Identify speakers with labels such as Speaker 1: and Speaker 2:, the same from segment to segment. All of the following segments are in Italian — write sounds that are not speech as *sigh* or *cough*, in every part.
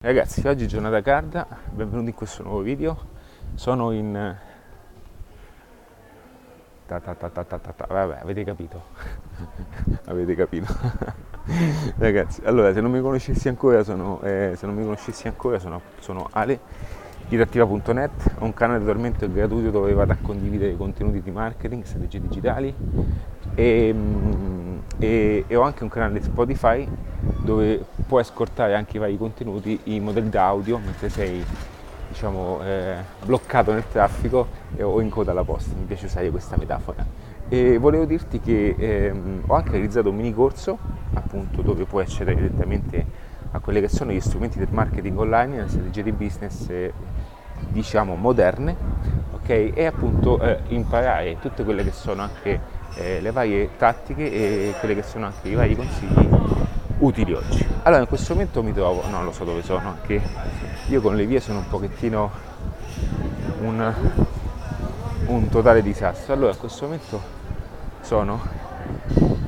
Speaker 1: Ragazzi, oggi è giornata calda, benvenuti in questo nuovo video. Sono in... Ta ta ta ta ta ta ta. Vabbè, avete capito. *laughs* avete capito. *laughs* Ragazzi, allora, se non mi conoscessi ancora, sono, eh, se non mi conoscessi ancora, sono, sono Ale didattiva.net, ho un canale totalmente gratuito dove vado a condividere contenuti di marketing, strategie digitali e, mm, e, e ho anche un canale Spotify dove puoi ascoltare anche i vari contenuti in modalità audio mentre sei diciamo, eh, bloccato nel traffico o in coda alla posta, mi piace usare questa metafora. E volevo dirti che ehm, ho anche realizzato un mini corso appunto dove puoi accedere direttamente a quelli che sono gli strumenti del marketing online, le strategie di business eh, diciamo moderne, ok? E appunto eh, imparare tutte quelle che sono anche eh, le varie tattiche e quelli che sono anche i vari consigli utili oggi. Allora in questo momento mi trovo, non lo so dove sono, anche io con le vie sono un pochettino un, un totale disastro. Allora in questo momento sono,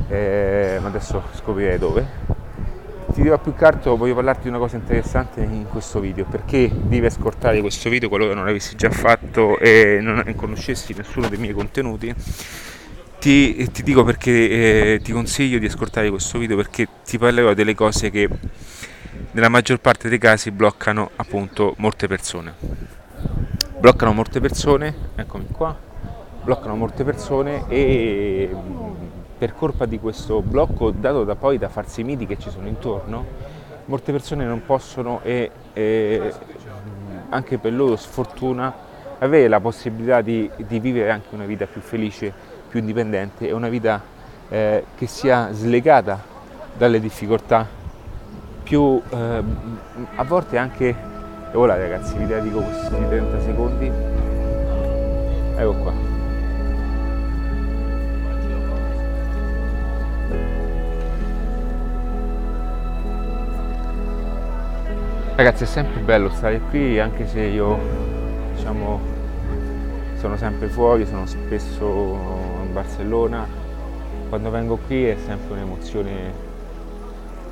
Speaker 1: eh, adesso scoprirei dove, ti dirò più che altro voglio parlarti di una cosa interessante in questo video perché devi ascoltare questo video qualora non l'avessi già fatto e non conoscessi nessuno dei miei contenuti. Ti, ti dico perché eh, ti consiglio di ascoltare questo video perché ti parlerò delle cose che nella maggior parte dei casi bloccano appunto molte persone. Bloccano molte persone eccomi qua bloccano molte persone e per colpa di questo blocco dato da poi da farsi miti che ci sono intorno, molte persone non possono e, e anche per loro sfortuna avere la possibilità di, di, vivere anche una vita più felice, più indipendente e una vita eh, che sia slegata dalle difficoltà, più eh, a volte anche, e voilà ragazzi vi dedico questi 30 secondi, ecco qua. Ragazzi è sempre bello stare qui anche se io diciamo sono sempre fuori, sono spesso in Barcellona. Quando vengo qui è sempre un'emozione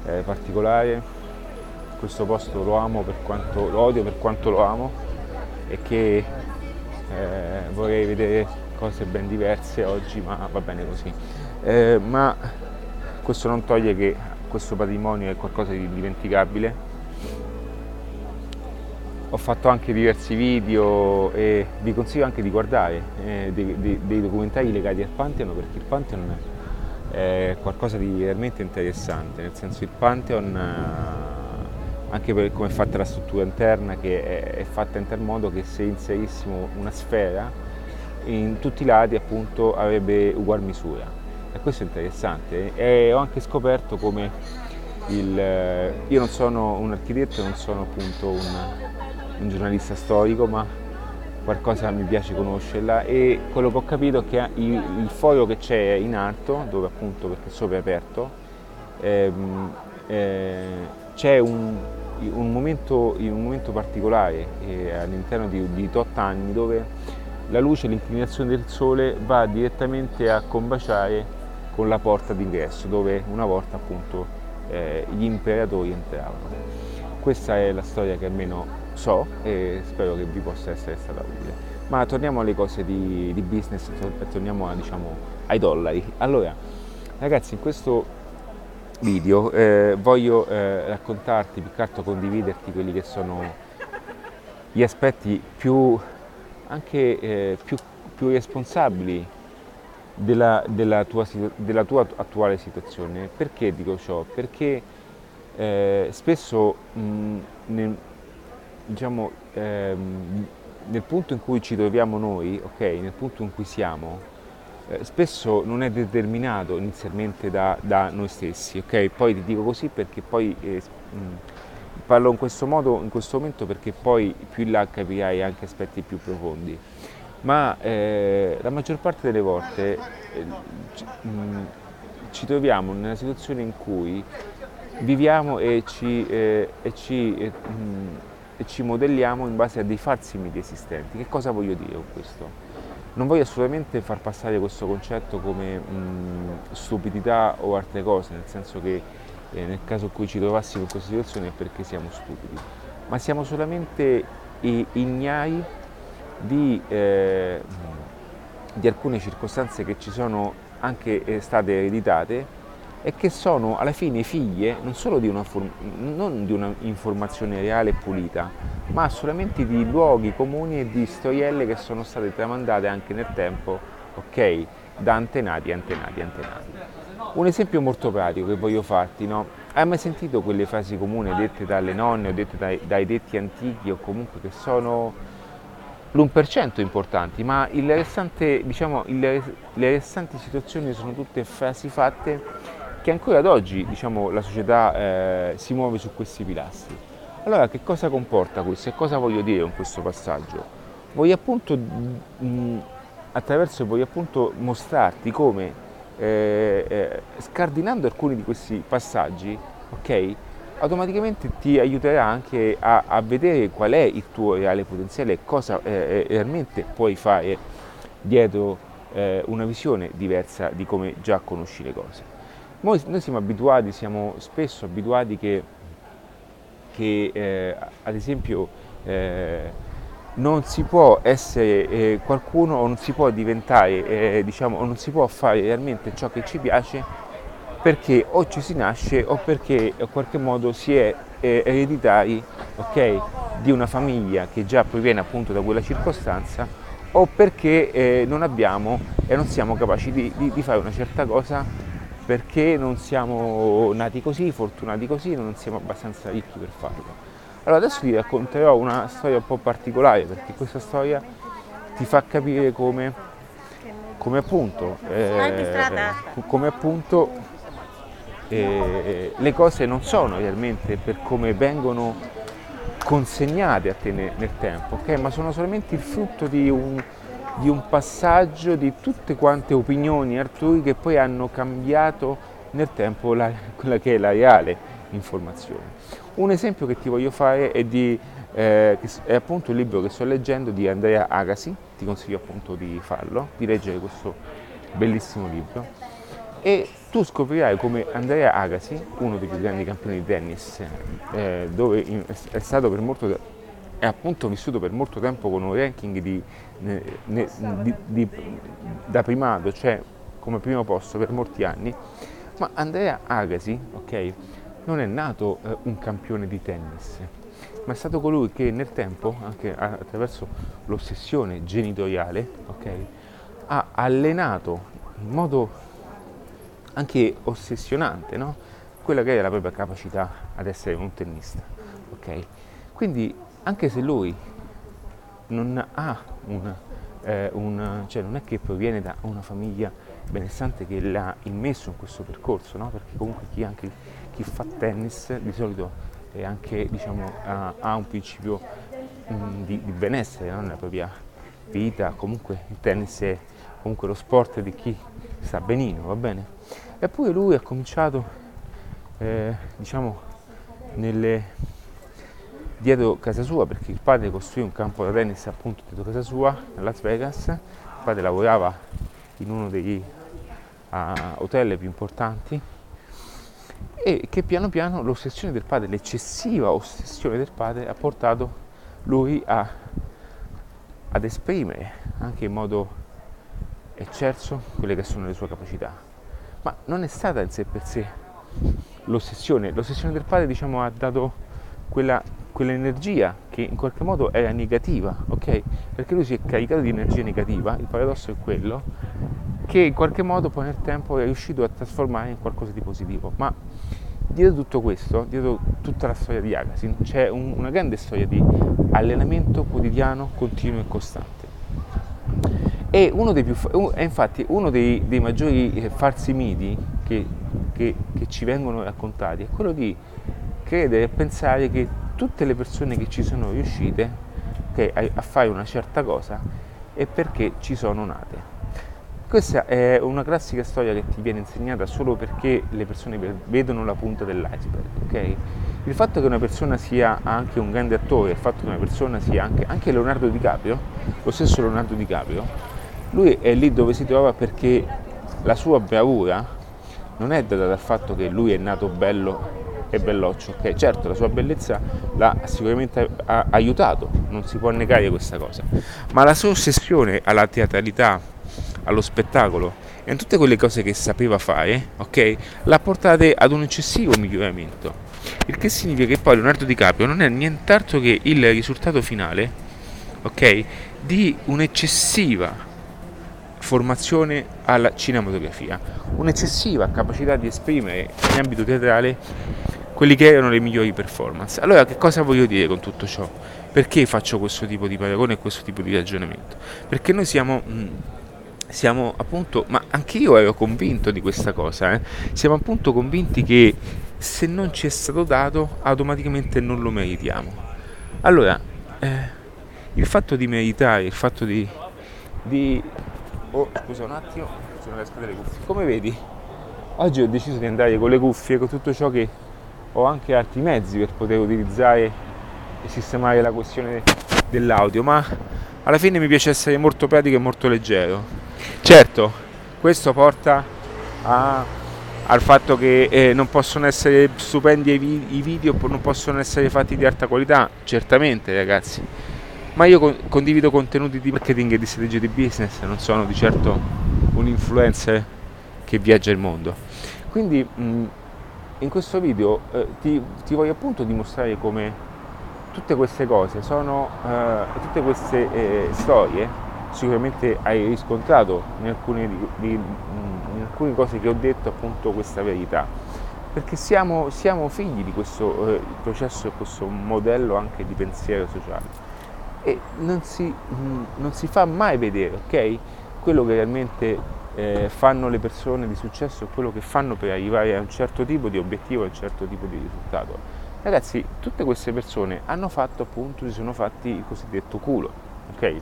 Speaker 1: eh, particolare. Questo posto lo amo per quanto lo odio per quanto lo amo e che eh, vorrei vedere cose ben diverse oggi, ma va bene così. Eh, ma questo non toglie che questo patrimonio è qualcosa di indimenticabile ho fatto anche diversi video e vi consiglio anche di guardare eh, dei, dei, dei, documentari legati al Pantheon perché il Pantheon è qualcosa di veramente interessante, nel senso il Pantheon eh, anche per come è fatta la struttura interna che è, è fatta in tal modo che se inserissimo una sfera in tutti i lati appunto avrebbe ugual misura. E questo è interessante. E ho anche scoperto come il, io non sono un architetto, non sono appunto un un giornalista storico, ma qualcosa mi piace conoscerla e quello che ho capito è che il, foglio che c'è in alto, dove appunto perché sopra è aperto, ehm, eh, c'è un, un, momento, un, momento, particolare eh, all'interno di, di tot anni dove la luce e l'inclinazione del sole va direttamente a combaciare con la porta d'ingresso dove una volta appunto eh, gli imperatori entravano. Questa è la storia che almeno so e spero che vi possa essere stata utile. Ma torniamo alle cose di, di business torniamo a, diciamo, ai dollari. Allora, ragazzi, in questo video eh, voglio eh, raccontarti, più che altro condividerti quelli che sono gli aspetti più, anche eh, più, più responsabili della, della, tua, della, tua, attuale situazione. Perché dico ciò? Perché eh, spesso mh, diciamo, ehm, nel punto in cui ci troviamo noi, okay, nel punto in cui siamo, eh, spesso non è determinato inizialmente da, da noi stessi, okay? Poi ti dico così perché poi eh, mh, parlo in questo modo, in questo momento perché poi più in là capirai anche aspetti più profondi. Ma eh, la maggior parte delle volte eh, ci, mh, ci troviamo nella situazione in cui viviamo e ci, eh, e ci eh, mh, e ci modelliamo in base a dei falsi miti esistenti. Che cosa voglio dire con questo? Non voglio assolutamente far passare questo concetto come mh, stupidità o altre cose, nel senso che eh, nel caso in cui ci trovassimo in questa situazione è perché siamo stupidi. ma siamo solamente ignari di, eh, di alcune circostanze che ci sono anche eh, state ereditate e che sono alla fine figlie non solo di una, non di una informazione reale e pulita, ma solamente di luoghi comuni e di storielle che sono state tramandate anche nel tempo, ok, da antenati, antenati, antenati. Un esempio molto pratico che voglio farti, no? Hai mai sentito quelle frasi comuni dette dalle nonne o dette dai, dai detti antichi o comunque che sono l'1% importanti, ma restante, diciamo, il, le restanti situazioni sono tutte frasi fatte che ancora ad oggi diciamo, la società eh, si muove su questi pilastri. Allora che cosa comporta questo e cosa voglio dire con questo passaggio? Voglio appunto, mh, attraverso voglio appunto mostrarti come eh, eh, scardinando alcuni di questi passaggi, ok? automaticamente ti aiuterà anche a, a, vedere qual è il tuo reale potenziale e cosa eh, eh, realmente puoi fare dietro eh, una visione diversa di come già conosci le cose. Noi, noi siamo abituati, siamo spesso abituati che, che eh, ad esempio eh, non si può essere eh, qualcuno o non si può diventare, diciamo, o non si può fare realmente ciò che ci piace perché o ci si nasce o perché in qualche modo si è eh, ereditari okay, di una famiglia che già proviene appunto da quella circostanza o perché eh, non abbiamo e non siamo capaci di, di, di, fare una certa cosa perché non siamo nati così, fortunati così, non siamo abbastanza ricchi per farlo. Allora adesso ti racconterò una storia un po' particolare perché questa storia ti fa capire come, come appunto, eh, come appunto eh, le cose non sono realmente per come vengono consegnate a te nel, nel tempo, okay? ma sono solamente il frutto di un, di un passaggio di tutte quante opinioni altrui che poi hanno cambiato nel tempo la, quella che è la reale informazione. Un esempio che ti voglio fare è, di, eh, è appunto il libro che sto leggendo di Andrea Agassi, ti consiglio appunto di farlo, di leggere questo bellissimo libro e tu scoprirai come Andrea Agassi, uno dei più grandi campioni di tennis, eh, dove è stato per molto è appunto vissuto per molto tempo con un ranking di, ne, di, di, da primato, cioè come primo posto per molti anni, ma Andrea Agassi, ok, non è nato eh, un campione di tennis, ma è stato colui che nel tempo, anche attraverso l'ossessione genitoriale, ok, ha allenato in modo anche ossessionante, no? quella che è la propria capacità ad essere un tennista. Okay? Quindi anche se lui non ha una, eh, una, cioè non è che proviene da una famiglia benestante che l'ha immesso in questo percorso, no? perché comunque chi, anche, chi, fa tennis di solito anche, diciamo, ha, ha, un principio mh, mm, di, di, benessere no? nella propria vita, comunque il tennis è comunque lo sport di chi sta benino, va bene? Eppure lui ha cominciato, eh, diciamo, nelle, dietro casa sua, perché il padre costruì un campo da tennis appunto dietro casa sua, a Las Vegas. Il padre lavorava in uno degli uh, hotel più importanti e che piano piano l'ossessione del padre, l'eccessiva ossessione del padre ha portato lui a, ad esprimere anche in modo eccelso quelle che sono le sue capacità ma non è stata in sé per sé l'ossessione. L'ossessione del padre diciamo, ha dato quella, quell'energia che in qualche modo era negativa, ok? Perché lui si è caricato di energia negativa, il paradosso è quello, che in qualche modo poi nel tempo è riuscito a trasformare in qualcosa di positivo. Ma dietro tutto questo, dietro tutta la storia di Agasin, c'è un, una grande storia di allenamento quotidiano, continuo e costante. E uno dei più, è infatti uno dei, dei maggiori eh, falsi miti che, che, che, ci vengono raccontati è quello di credere e pensare che tutte le persone che ci sono riuscite okay, a, fare una certa cosa è perché ci sono nate. Questa è una classica storia che ti viene insegnata solo perché le persone vedono la punta dell'iceberg. Okay? Il fatto che una persona sia anche un grande attore, il fatto che una persona sia anche, anche Leonardo DiCaprio, lo stesso Leonardo DiCaprio, lui è lì dove si trova perché la sua bravura non è data dal fatto che lui è nato bello è belloccio, ok? Certo, la sua bellezza l'ha sicuramente aiutato, non si può negare questa cosa, ma la sua ossessione alla teatralità, allo spettacolo e a tutte quelle cose che sapeva fare, ok? L'ha portate ad un eccessivo miglioramento. Il che significa che poi Leonardo DiCaprio non è nient'altro che il risultato finale, ok? Di un'eccessiva formazione alla cinematografia, un'eccessiva capacità di esprimere in ambito teatrale quelli che erano le migliori performance. Allora che cosa voglio dire con tutto ciò? Perché faccio questo tipo di paragone e questo tipo di ragionamento? Perché noi siamo... Mm, siamo appunto, ma anche io ero convinto di questa cosa, eh? siamo appunto convinti che se non ci è stato dato automaticamente non lo meritiamo. Allora, eh, il fatto di meritare, il fatto di, di Oh, scusa un attimo, sono cascate le cuffie. Come vedi, oggi ho deciso di andare con le cuffie, con tutto ciò che ho anche altri mezzi per poter utilizzare e sistemare la questione dell'audio, ma alla fine mi piace essere molto pratico e molto leggero. Certo, questo porta a, al fatto che eh, non possono essere stupendi i video, non possono essere fatti di alta qualità, certamente ragazzi ma io condivido contenuti di marketing e di strategia di business, non sono di certo un influencer che viaggia il mondo. Quindi mh, in questo video eh, ti, ti, voglio appunto dimostrare come tutte queste cose sono, eh, tutte queste eh, storie, sicuramente hai riscontrato in alcune, di, in alcune, cose che ho detto appunto questa verità, perché siamo, siamo figli di questo eh, processo, questo modello anche di pensiero sociale e non si, mm, non si fa mai vedere, ok? Quello che realmente eh, fanno le persone di successo e quello che fanno per arrivare a un certo tipo di obiettivo, a un certo tipo di risultato. Ragazzi, tutte queste persone hanno fatto appunto, si sono fatti il cosiddetto culo, ok?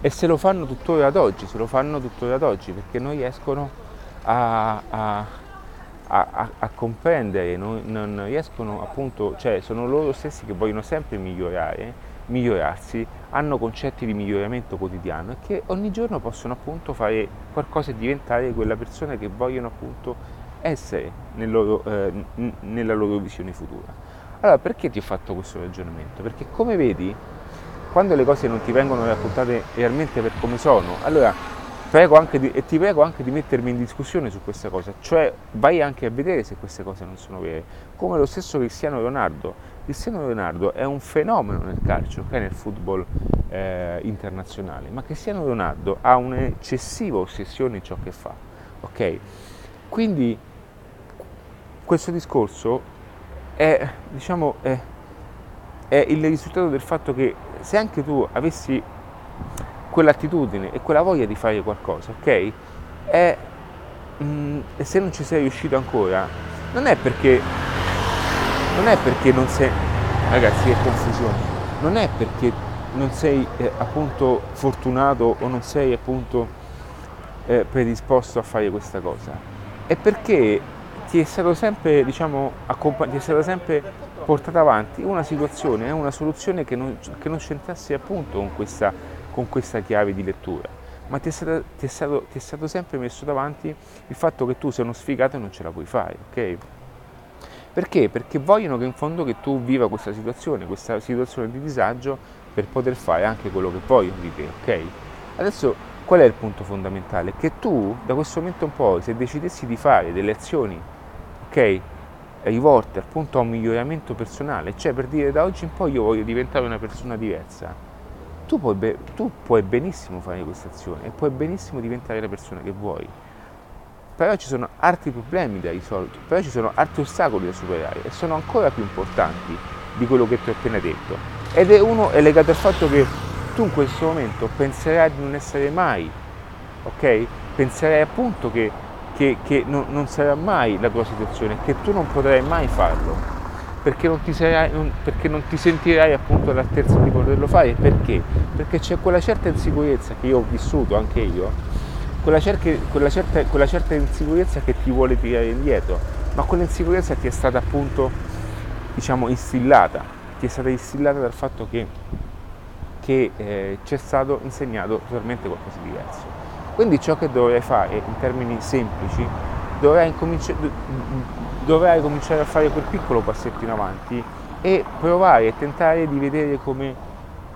Speaker 1: E se lo fanno tuttora ad oggi, se lo fanno tuttora ad oggi, perché non riescono a, a, a, a comprendere, non, non riescono appunto, cioè sono loro stessi che vogliono sempre migliorare migliorarsi, hanno concetti di miglioramento quotidiano e che ogni giorno possono appunto fare qualcosa e diventare quella persona che vogliono appunto essere nel loro, eh, nella loro visione futura. Allora perché ti ho fatto questo ragionamento? Perché come vedi, quando le cose non ti vengono raccontate realmente per come sono, allora di, e ti prego anche di mettermi in discussione su questa cosa, cioè vai anche a vedere se queste cose non sono vere, come lo stesso Cristiano Leonardo. Cristiano Leonardo è un fenomeno nel calcio, okay, nel football eh, internazionale, ma Cristiano Leonardo ha un'eccessiva ossessione in ciò che fa. Okay? Quindi questo discorso è, diciamo, è, è il risultato del fatto che se anche tu avessi quell'attitudine e quella voglia di fare qualcosa, ok? E mm, se non ci sei riuscito ancora, non è perché non è perché non sei ragazzi, è confusione. Non è perché non sei eh, appunto fortunato o non sei appunto eh, predisposto a fare questa cosa. È perché ti è stato sempre, diciamo, accompa- ti è stata sempre portata avanti una situazione, una soluzione che non, che non c'entrasse appunto con questa con questa chiave di lettura, ma ti è, stato, ti, è stato, ti è, stato, sempre messo davanti il fatto che tu sei uno sfigato e non ce la puoi fare, ok? Perché? Perché vogliono che in fondo che tu viva questa situazione, questa situazione di disagio per poter fare anche quello che vogliono di te, ok? Adesso qual è il punto fondamentale? Che tu da questo momento in poi, se decidessi di fare delle azioni, ok? rivolte appunto a un miglioramento personale, cioè per dire da oggi in poi io voglio diventare una persona diversa, tu puoi, be- tu puoi benissimo fare questa azione e puoi benissimo diventare la persona che vuoi. Però ci sono altri problemi da risolvere, però ci sono altri ostacoli da superare e sono ancora più importanti di quello che ti ho appena detto. Ed è uno è legato al fatto che tu in questo momento penserai di non essere mai, ok? Penserai appunto che, che, che non, non sarà mai la tua situazione, che tu non potrai mai farlo perché non ti, non, perché non ti sentirai appunto all'altezza di poterlo fare. Perché? Perché c'è quella certa insicurezza che io ho vissuto anche io, quella, cerche, quella, certa, quella certa insicurezza che ti vuole tirare indietro, ma quella insicurezza ti è stata appunto, diciamo, instillata, ti è stata instillata dal fatto che, che eh, ci è stato insegnato totalmente qualcosa di diverso. Quindi ciò che dovrai fare in termini semplici dovrai, dovrai cominciare a fare quel piccolo passetto in avanti e provare e tentare di vedere come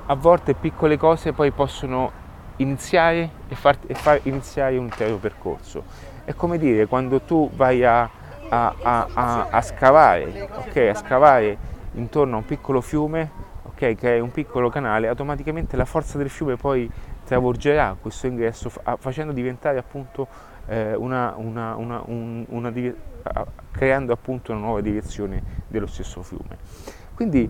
Speaker 1: a volte piccole cose poi possono iniziare e far, e far iniziare un intero percorso. È come dire quando tu vai a, a, a, a scavare, okay, a scavare intorno a un piccolo fiume, okay, che è un piccolo canale, automaticamente la forza del fiume poi travolgerà questo ingresso facendo diventare appunto una, una, una, un, una, creando appunto una nuova direzione dello stesso fiume. Quindi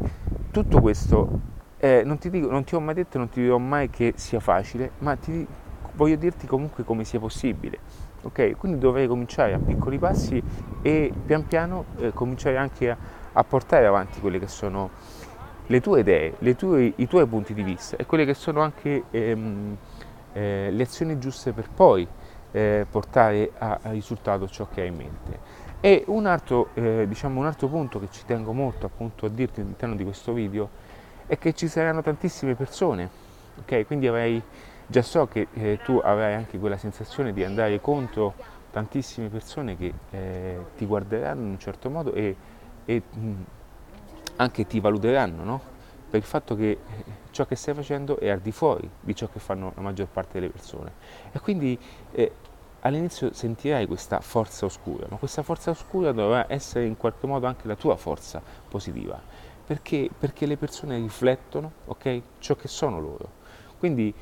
Speaker 1: tutto questo eh, non, ti dico, non ti ho mai detto, non ti dirò mai che sia facile, ma ti, voglio dirti comunque come sia possibile. Ok? Quindi dovrei cominciare a piccoli passi e pian piano eh, cominciare anche a, a, portare avanti quelle che sono le tue idee, le tue, i tuoi punti di vista e quelle che sono anche ehm, eh, le azioni giuste per poi eh, portare a, risultato ciò che hai in mente. E un altro, eh, diciamo, un altro punto che ci tengo molto appunto a dirti all'interno di questo video è che ci saranno tantissime persone, ok? Quindi avrai, già so che eh, tu avrai anche quella sensazione di andare contro tantissime persone che eh, ti guarderanno in un certo modo e, e mh, mm, anche ti valuteranno, no? Per il fatto che eh, ciò che stai facendo è al di fuori di ciò che fanno la maggior parte delle persone. E quindi eh, all'inizio sentirai questa forza oscura, ma questa forza oscura dovrà essere in qualche modo anche la tua forza positiva perché, perché le persone riflettono okay, ciò che sono loro. Quindi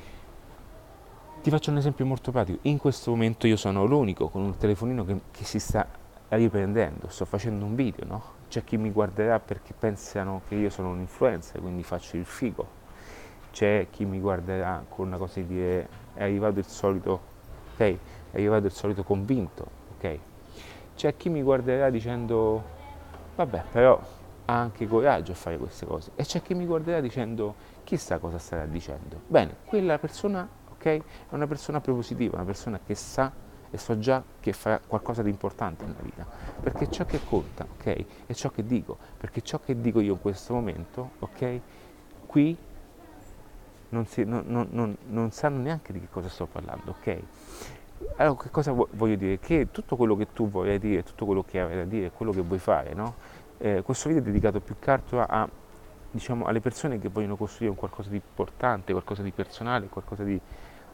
Speaker 1: ti faccio un esempio molto pratico. In questo momento io sono l'unico con un telefonino che, che si sta riprendendo, sto facendo un video, no? C'è chi mi guarderà perché pensano che io sono un influencer, quindi faccio il figo. C'è chi mi guarderà con una cosa di dire è arrivato il solito, ok? È arrivato il solito convinto, ok? C'è chi mi guarderà dicendo vabbè, però ha anche coraggio a fare queste cose e c'è chi mi guarderà dicendo chissà cosa starà dicendo. Bene, quella persona ok, è una persona propositiva, una persona che sa e so già che farà qualcosa di importante nella vita, perché ciò che conta, ok, è ciò che dico, perché ciò che dico io in questo momento, ok, qui non, si, non, non, non sanno neanche di che cosa sto parlando, ok? Allora, che cosa voglio dire? Che tutto quello che tu vorrai dire, tutto quello che avrai da dire, quello che vuoi fare, no? Eh, questo video è dedicato più che altro a, diciamo, alle persone che vogliono costruire un qualcosa di importante, qualcosa di personale, qualcosa di,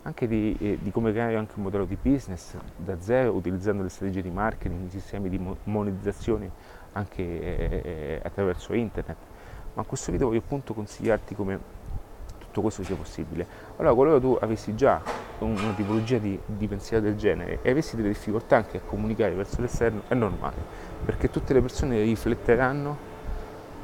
Speaker 1: anche di, eh, di, come creare anche un modello di business da zero utilizzando le strategie di marketing, i sistemi di monetizzazione anche eh, eh, attraverso internet. Ma in questo video voglio appunto consigliarti come tutto questo sia possibile. Allora, qualora tu avessi già una tipologia di, di pensiero del genere e avessi delle difficoltà anche a comunicare verso l'esterno, è normale, perché tutte le persone rifletteranno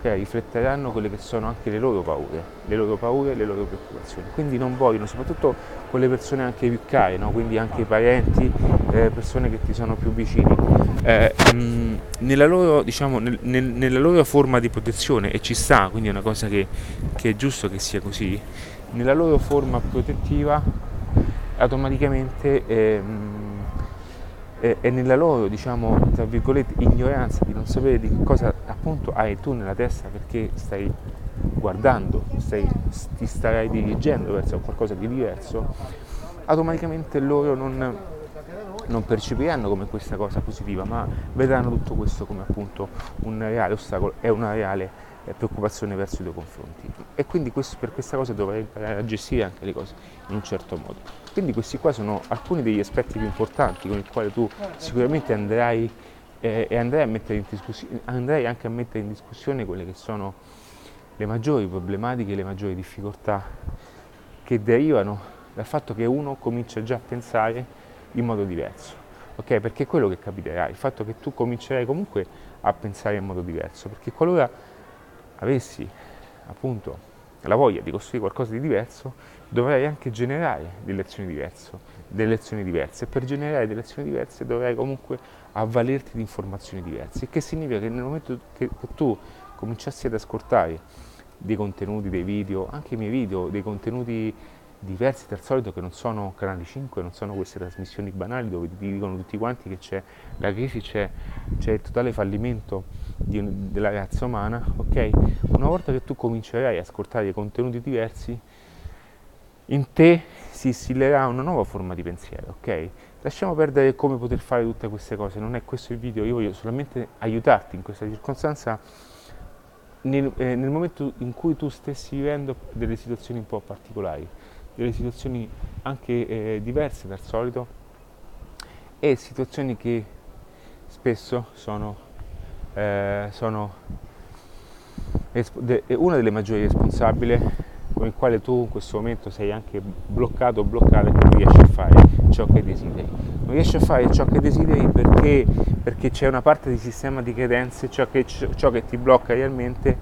Speaker 1: okay, rifletteranno quelle che sono anche le loro paure, le loro paure le loro preoccupazioni. Quindi non vogliono, soprattutto quelle persone anche più care, no? quindi anche i parenti, eh, persone che ti sono più vicini, eh, mh, nella, loro, diciamo, nel, nel, nella, loro, forma di protezione, e ci sta, quindi è una cosa che, che è giusto che sia così, nella loro forma protettiva automaticamente eh, e, e nella loro, diciamo, tra virgolette, ignoranza di non sapere di cosa appunto hai tu nella testa perché stai guardando, stai, ti starai dirigendo verso qualcosa di diverso, automaticamente loro non, non percepiranno come questa cosa positiva, ma vedranno tutto questo come appunto un reale ostacolo e una reale eh, preoccupazione verso i tuoi confronti. E quindi questo, per questa cosa dovrai imparare a gestire anche le cose in un certo modo. Quindi questi qua sono alcuni degli aspetti più importanti con i quali tu sicuramente andrai eh, e andrai, andrai, anche a mettere in discussione quelle che sono le maggiori problematiche, le maggiori difficoltà che derivano dal fatto che uno comincia già a pensare in modo diverso. Ok? Perché è quello che capiterà, il fatto che tu comincerai comunque a pensare in modo diverso, perché qualora avessi appunto la voglia di costruire qualcosa di diverso, dovrai anche generare delle azioni diverse, delle azioni diverse. Per generare delle azioni diverse dovrai comunque avvalerti di informazioni diverse. Che significa che nel momento che, che tu cominciassi ad ascoltare dei contenuti, dei video, anche i miei video, dei contenuti diversi dal solito che non sono canali 5, non sono queste trasmissioni banali dove ti dicono tutti quanti che c'è la crisi, c'è, c'è il totale fallimento di, della razza umana, ok? Una volta che tu comincerai a ascoltare dei contenuti diversi, in te si instillerà una nuova forma di pensiero, ok? lasciamo perdere come poter fare tutte queste cose, non è questo il video, io voglio solamente aiutarti in questa circostanza nel, eh, nel momento in cui tu stessi vivendo delle situazioni un po' particolari, delle situazioni anche eh, diverse dal solito e situazioni che spesso sono, eh, sono una delle maggiori responsabili con il quale tu in questo momento sei anche bloccato o bloccata e non riesci a fare ciò che desideri. Non riesci a fare ciò che desideri perché, perché c'è una parte di sistema di credenze, ciò che, ciò che ti blocca realmente,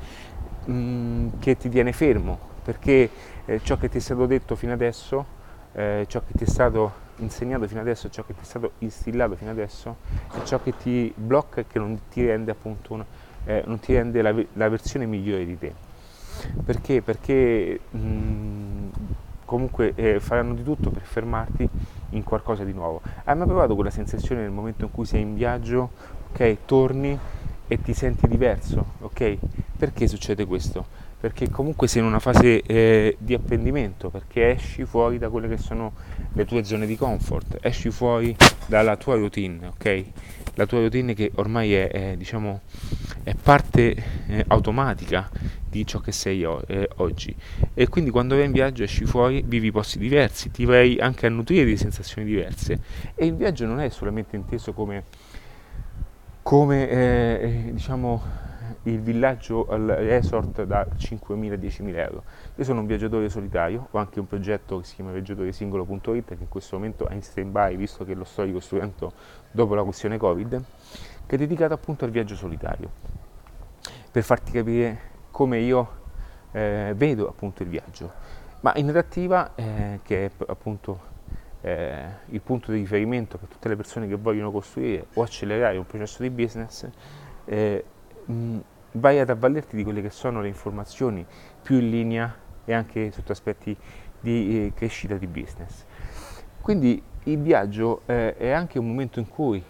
Speaker 1: mh, mm, che ti tiene fermo, perché eh, ciò che ti è stato detto fino adesso, eh, ciò che ti è stato insegnato fino adesso, ciò che ti è stato instillato fino adesso, è ciò che ti blocca e che non ti rende appunto una, eh, non ti rende la, la, versione migliore di te. Perché? Perché mh, mm, comunque eh, faranno di tutto per fermarti in qualcosa di nuovo. Hai mai provato quella sensazione nel momento in cui sei in viaggio, ok, torni e ti senti diverso, ok? Perché succede questo? Perché comunque sei in una fase eh, di apprendimento, perché esci fuori da quelle che sono le tue zone di comfort, esci fuori dalla tua routine, ok? La tua routine che ormai è, è, diciamo, è parte eh, automatica di ciò che sei o, eh, oggi. E quindi quando vai in viaggio esci fuori, vivi posti diversi, ti vai anche a nutrire di sensazioni diverse. E il viaggio non è solamente inteso come, come eh, eh diciamo, il villaggio al resort da 5.000-10.000 euro. Io sono un viaggiatore solitario, ho anche un progetto che si chiama viaggiatoresingolo.it che in questo momento è in stand by visto che lo sto ricostruendo dopo la questione Covid, che è dedicato appunto al viaggio solitario, per farti capire come io eh, vedo appunto il viaggio. Ma in narrativa, eh, che è appunto eh, il punto di riferimento per tutte le persone che vogliono costruire o accelerare un processo di business, eh, mh, vai ad avvalerti di quelle che sono le informazioni più in linea e anche sotto aspetti di eh, crescita di business. Quindi il viaggio eh, è anche un momento in cui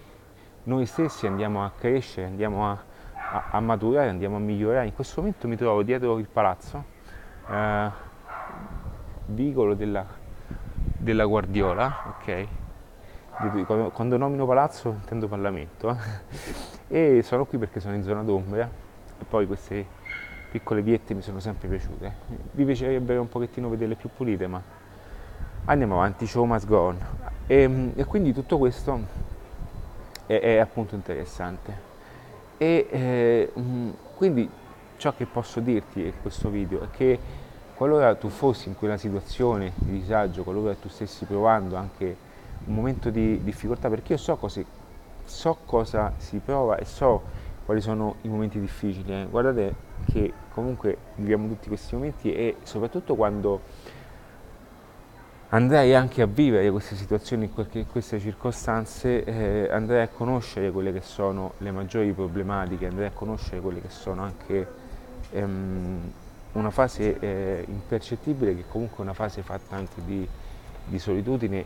Speaker 1: noi stessi andiamo a crescere, andiamo a, a, a, maturare, andiamo a migliorare. In questo momento mi trovo dietro il palazzo, eh, vicolo della, della Guardiola, ok? Quando, nomino palazzo intendo Parlamento eh? e sono qui perché sono in zona d'ombra e poi queste piccole viette mi sono sempre piaciute. Vi piacerebbe un pochettino vederle più pulite, ma andiamo avanti, show must go on. E, e quindi tutto questo è, è appunto interessante. E eh, quindi ciò che posso dirti in questo video è che qualora tu fossi in quella situazione di disagio, qualora tu stessi provando anche un momento di difficoltà, perché io so, cose, so cosa si prova e so quali sono i momenti difficili. Eh. Guardate che comunque viviamo tutti questi momenti e soprattutto quando andrai anche a vivere queste situazioni, queste circostanze, eh, andrai a conoscere quelle che sono le maggiori problematiche, andrai a conoscere quelle che sono anche ehm, una fase eh, impercettibile che comunque è una fase fatta anche di, di solitudine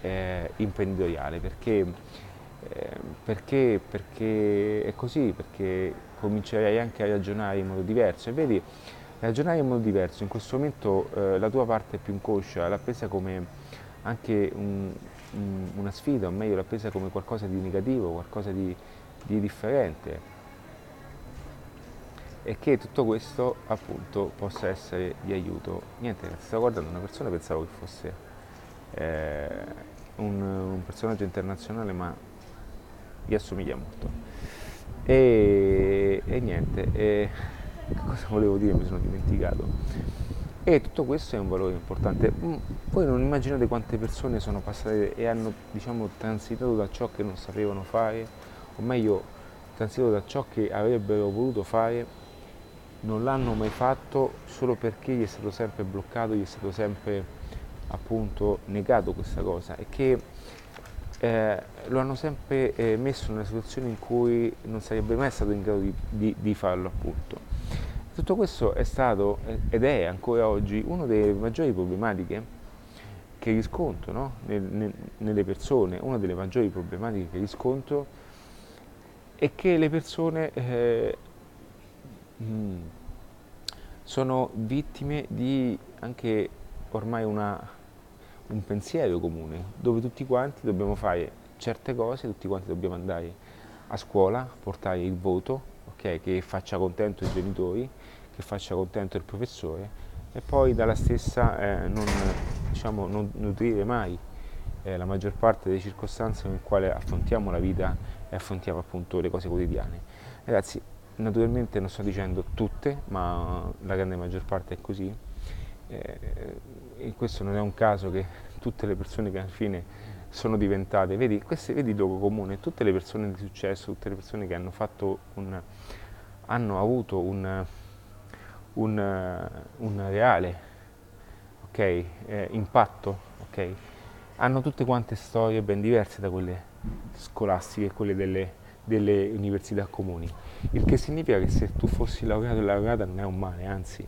Speaker 1: eh, imprenditoriale, perché eh, perché, perché, è così, perché comincerai anche a ragionare in modo diverso. E vedi, ragionare in modo diverso, in questo momento eh, la tua parte più inconscia l'ha presa come anche un, un, una sfida, o meglio l'ha presa come qualcosa di negativo, qualcosa di, di differente e che tutto questo appunto possa essere di aiuto. Niente, stavo guardando una persona, pensavo che fosse eh, un, un personaggio internazionale ma gli assomiglia molto. E, e niente, e, cosa volevo dire? Mi sono dimenticato. E tutto questo è un valore importante. Mm, voi non immaginate quante persone sono passate e hanno diciamo, transitato da ciò che non sapevano fare, o meglio, transitato da ciò che avrebbero voluto fare, non l'hanno mai fatto solo perché gli è stato sempre bloccato, gli è stato sempre appunto negato questa cosa e che eh, lo hanno sempre eh, messo in una situazione in cui non sarebbe mai stato in grado di, di, di farlo appunto. Tutto questo è stato ed è ancora oggi una delle maggiori problematiche che riscontro no? nel, nel, nelle persone, una delle maggiori problematiche che riscontro è che le persone eh, mh, mm, sono vittime di anche ormai una un pensiero comune, dove tutti quanti dobbiamo fare certe cose, tutti quanti dobbiamo andare a scuola, portare il voto, okay, che faccia contento i genitori, che faccia contento il professore e poi dalla stessa eh, non, diciamo, non nutrire mai eh, la maggior parte delle circostanze nel quale affrontiamo la vita e affrontiamo appunto le cose quotidiane. Ragazzi, naturalmente non sto dicendo tutte, ma la grande maggior parte è così. Eh, e questo non è un caso che tutte le persone che alla fine sono diventate, vedi, queste, vedi il luogo comune, tutte le persone di successo, tutte le persone che hanno un, hanno avuto un, un, un reale okay, eh, impatto, okay, hanno tutte quante storie ben diverse da quelle scolastiche, quelle delle, delle università comuni, il che significa che se tu fossi laureato e laureata non è un male, anzi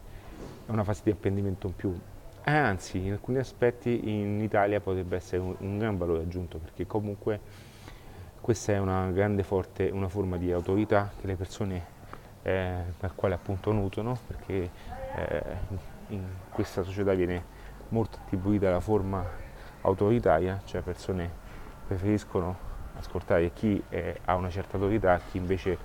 Speaker 1: è una fase di apprendimento in più. Eh, anzi, in alcuni aspetti in Italia potrebbe essere un, un gran valore aggiunto perché comunque questa è una grande forte, una forma di autorità che le persone eh, dal quale appunto nutrono perché eh, in questa società viene molto attribuita la forma autoritaria, cioè persone preferiscono ascoltare chi è, ha una certa autorità, chi invece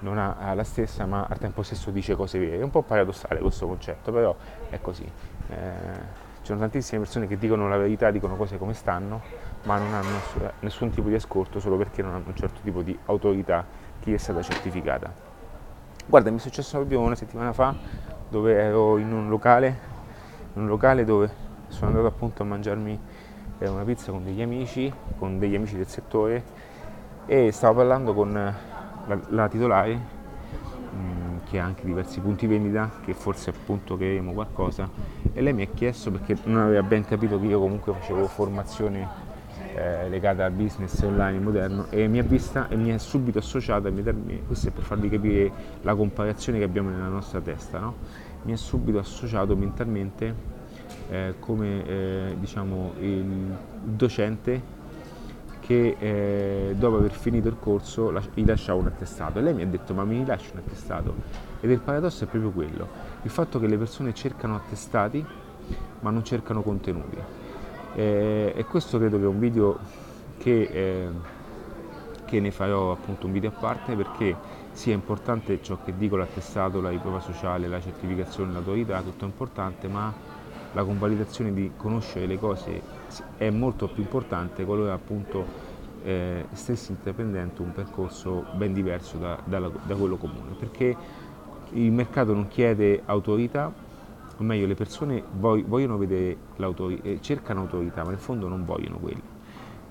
Speaker 1: non ha, la stessa, ma al tempo stesso dice cose vere. È un po' paradossale questo concetto, però è così. Eh, ci sono tantissime persone che dicono la verità, dicono cose come stanno, ma non hanno nessun tipo di ascolto solo perché non hanno un certo tipo di autorità che è stata certificata. Guarda, mi è successo proprio una settimana fa dove ero in un locale, in un locale dove sono andato appunto a mangiarmi eh, una pizza con degli amici, con degli amici del settore e stavo parlando con la, la titolare mm, che ha anche diversi punti vendita che forse appunto creeremo qualcosa e lei mi ha chiesto perché non aveva ben capito che io comunque facevo formazione eh, legata al business online moderno e mi ha vista e mi è subito associata, questo è per farvi capire la comparazione che abbiamo nella nostra testa, no? mi è subito associato mentalmente eh, come eh, diciamo, il docente che eh, dopo aver finito il corso gli lasciava un attestato. E lei mi ha detto ma mi rilasci un attestato? Ed il paradosso è proprio quello, il fatto che le persone cercano attestati ma non cercano contenuti. Eh, e questo credo che è un video che, eh, che, ne farò appunto un video a parte perché sia importante ciò che dico l'attestato, la riprova sociale, la certificazione, l'autorità, tutto è importante ma la convalidazione di conoscere le cose è molto più importante qualora appunto eh, stessi intraprendendo un percorso ben diverso da, da, da quello comune perché il mercato non chiede autorità o meglio le persone vogliono vedere l'autorità, eh, cercano autorità, ma in fondo non vogliono quello.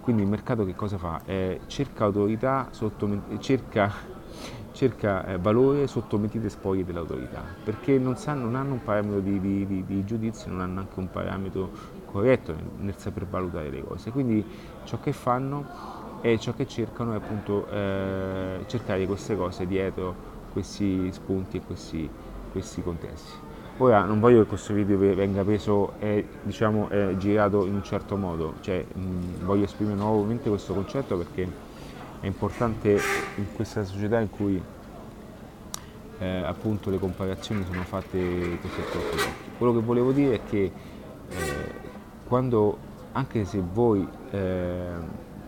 Speaker 1: Quindi il mercato che cosa fa? Eh, cerca autorità, sotto, cerca, cerca eh, valore, sottomettite spoglie dell'autorità, perché non, sanno, non, hanno un parametro di, di, di, di, giudizio, non hanno anche un parametro corretto nel, nel, saper valutare le cose. Quindi ciò che fanno e ciò che cercano è appunto eh, cercare queste cose dietro questi spunti e questi, questi contesti. Ora non voglio che questo video venga preso e diciamo, è girato in un certo modo, cioè, mh, voglio esprimere nuovamente questo concetto perché è importante in questa società in cui eh, appunto le comparazioni sono fatte così a occhi. Quello che volevo dire è che eh, quando, anche se voi eh,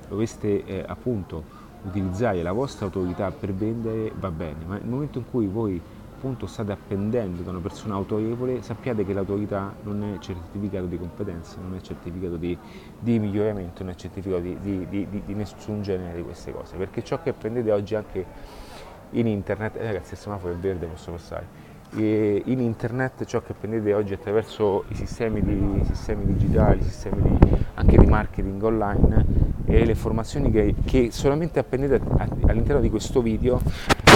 Speaker 1: doveste eh, appunto utilizzare la vostra autorità per vendere va bene, ma nel momento in cui voi appunto state appendendo da una persona autorevole, sappiate che l'autorità non è certificato di competenza, non è certificato di, di miglioramento, non è certificato di, di, di, nessun genere di queste cose, perché ciò che apprendete oggi anche in internet, eh, ragazzi il semaforo è verde, posso passare, in internet ciò che apprendete oggi attraverso i sistemi, di, sistemi digitali, i sistemi anche di marketing online e le informazioni che, che solamente apprendete all'interno di questo video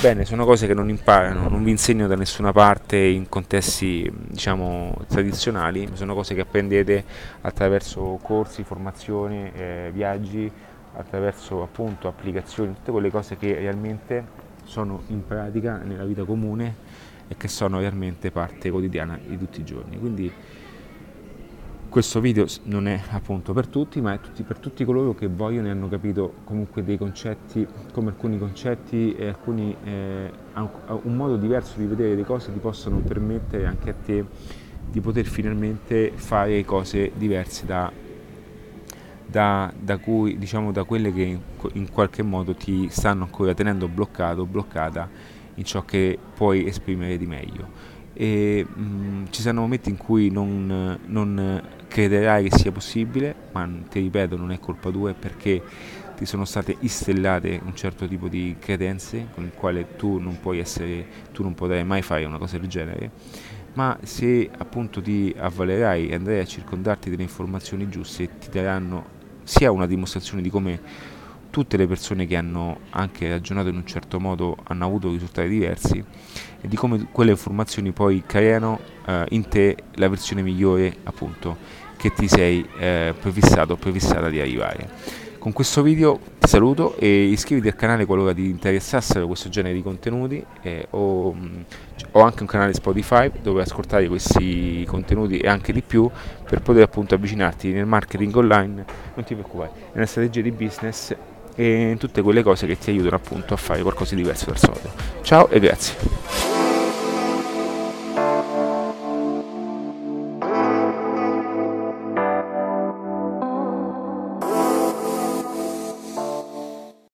Speaker 1: Bene, sono cose che non imparano, non vi insegno da nessuna parte in contesti diciamo tradizionali, sono cose che apprendete attraverso corsi, formazioni, eh, viaggi, attraverso appunto applicazioni, tutte quelle cose che realmente sono in pratica nella vita comune e che sono realmente parte quotidiana di tutti i giorni. Quindi questo video non è appunto per tutti, ma è tutti, per tutti coloro che vogliono e hanno capito comunque dei concetti, come alcuni concetti e alcuni, eh, un modo diverso di vedere le cose ti possono permettere anche a te di poter finalmente fare cose diverse da da, da, cui, diciamo, da quelle che in, qualche modo ti stanno ancora tenendo bloccato, bloccata in ciò che puoi esprimere di meglio. E, mh, mm, ci saranno momenti in cui non, non crederai che sia possibile, ma ti ripeto, non è colpa tua, è perché ti sono state istellate un certo tipo di credenze con il quale tu non puoi essere, tu non potrai mai fare una cosa del genere ma se appunto ti avvalerai e andrai a circondarti delle informazioni giuste ti daranno sia una dimostrazione di come tutte le persone che hanno anche ragionato in un certo modo hanno avuto risultati diversi e di come quelle informazioni poi creano eh, in te la versione migliore appunto che ti sei eh, prefissato o prefissata di arrivare. Con questo video ti saluto e iscriviti al canale qualora ti interessassero questo genere di contenuti eh, o, mm, ho anche un canale Spotify dove ascoltare questi contenuti e anche di più per poter appunto avvicinarti nel marketing online, non ti preoccupare, nella strategia di business e tutte quelle cose che ti aiutano appunto a fare qualcosa di diverso dal solito. Ciao e grazie.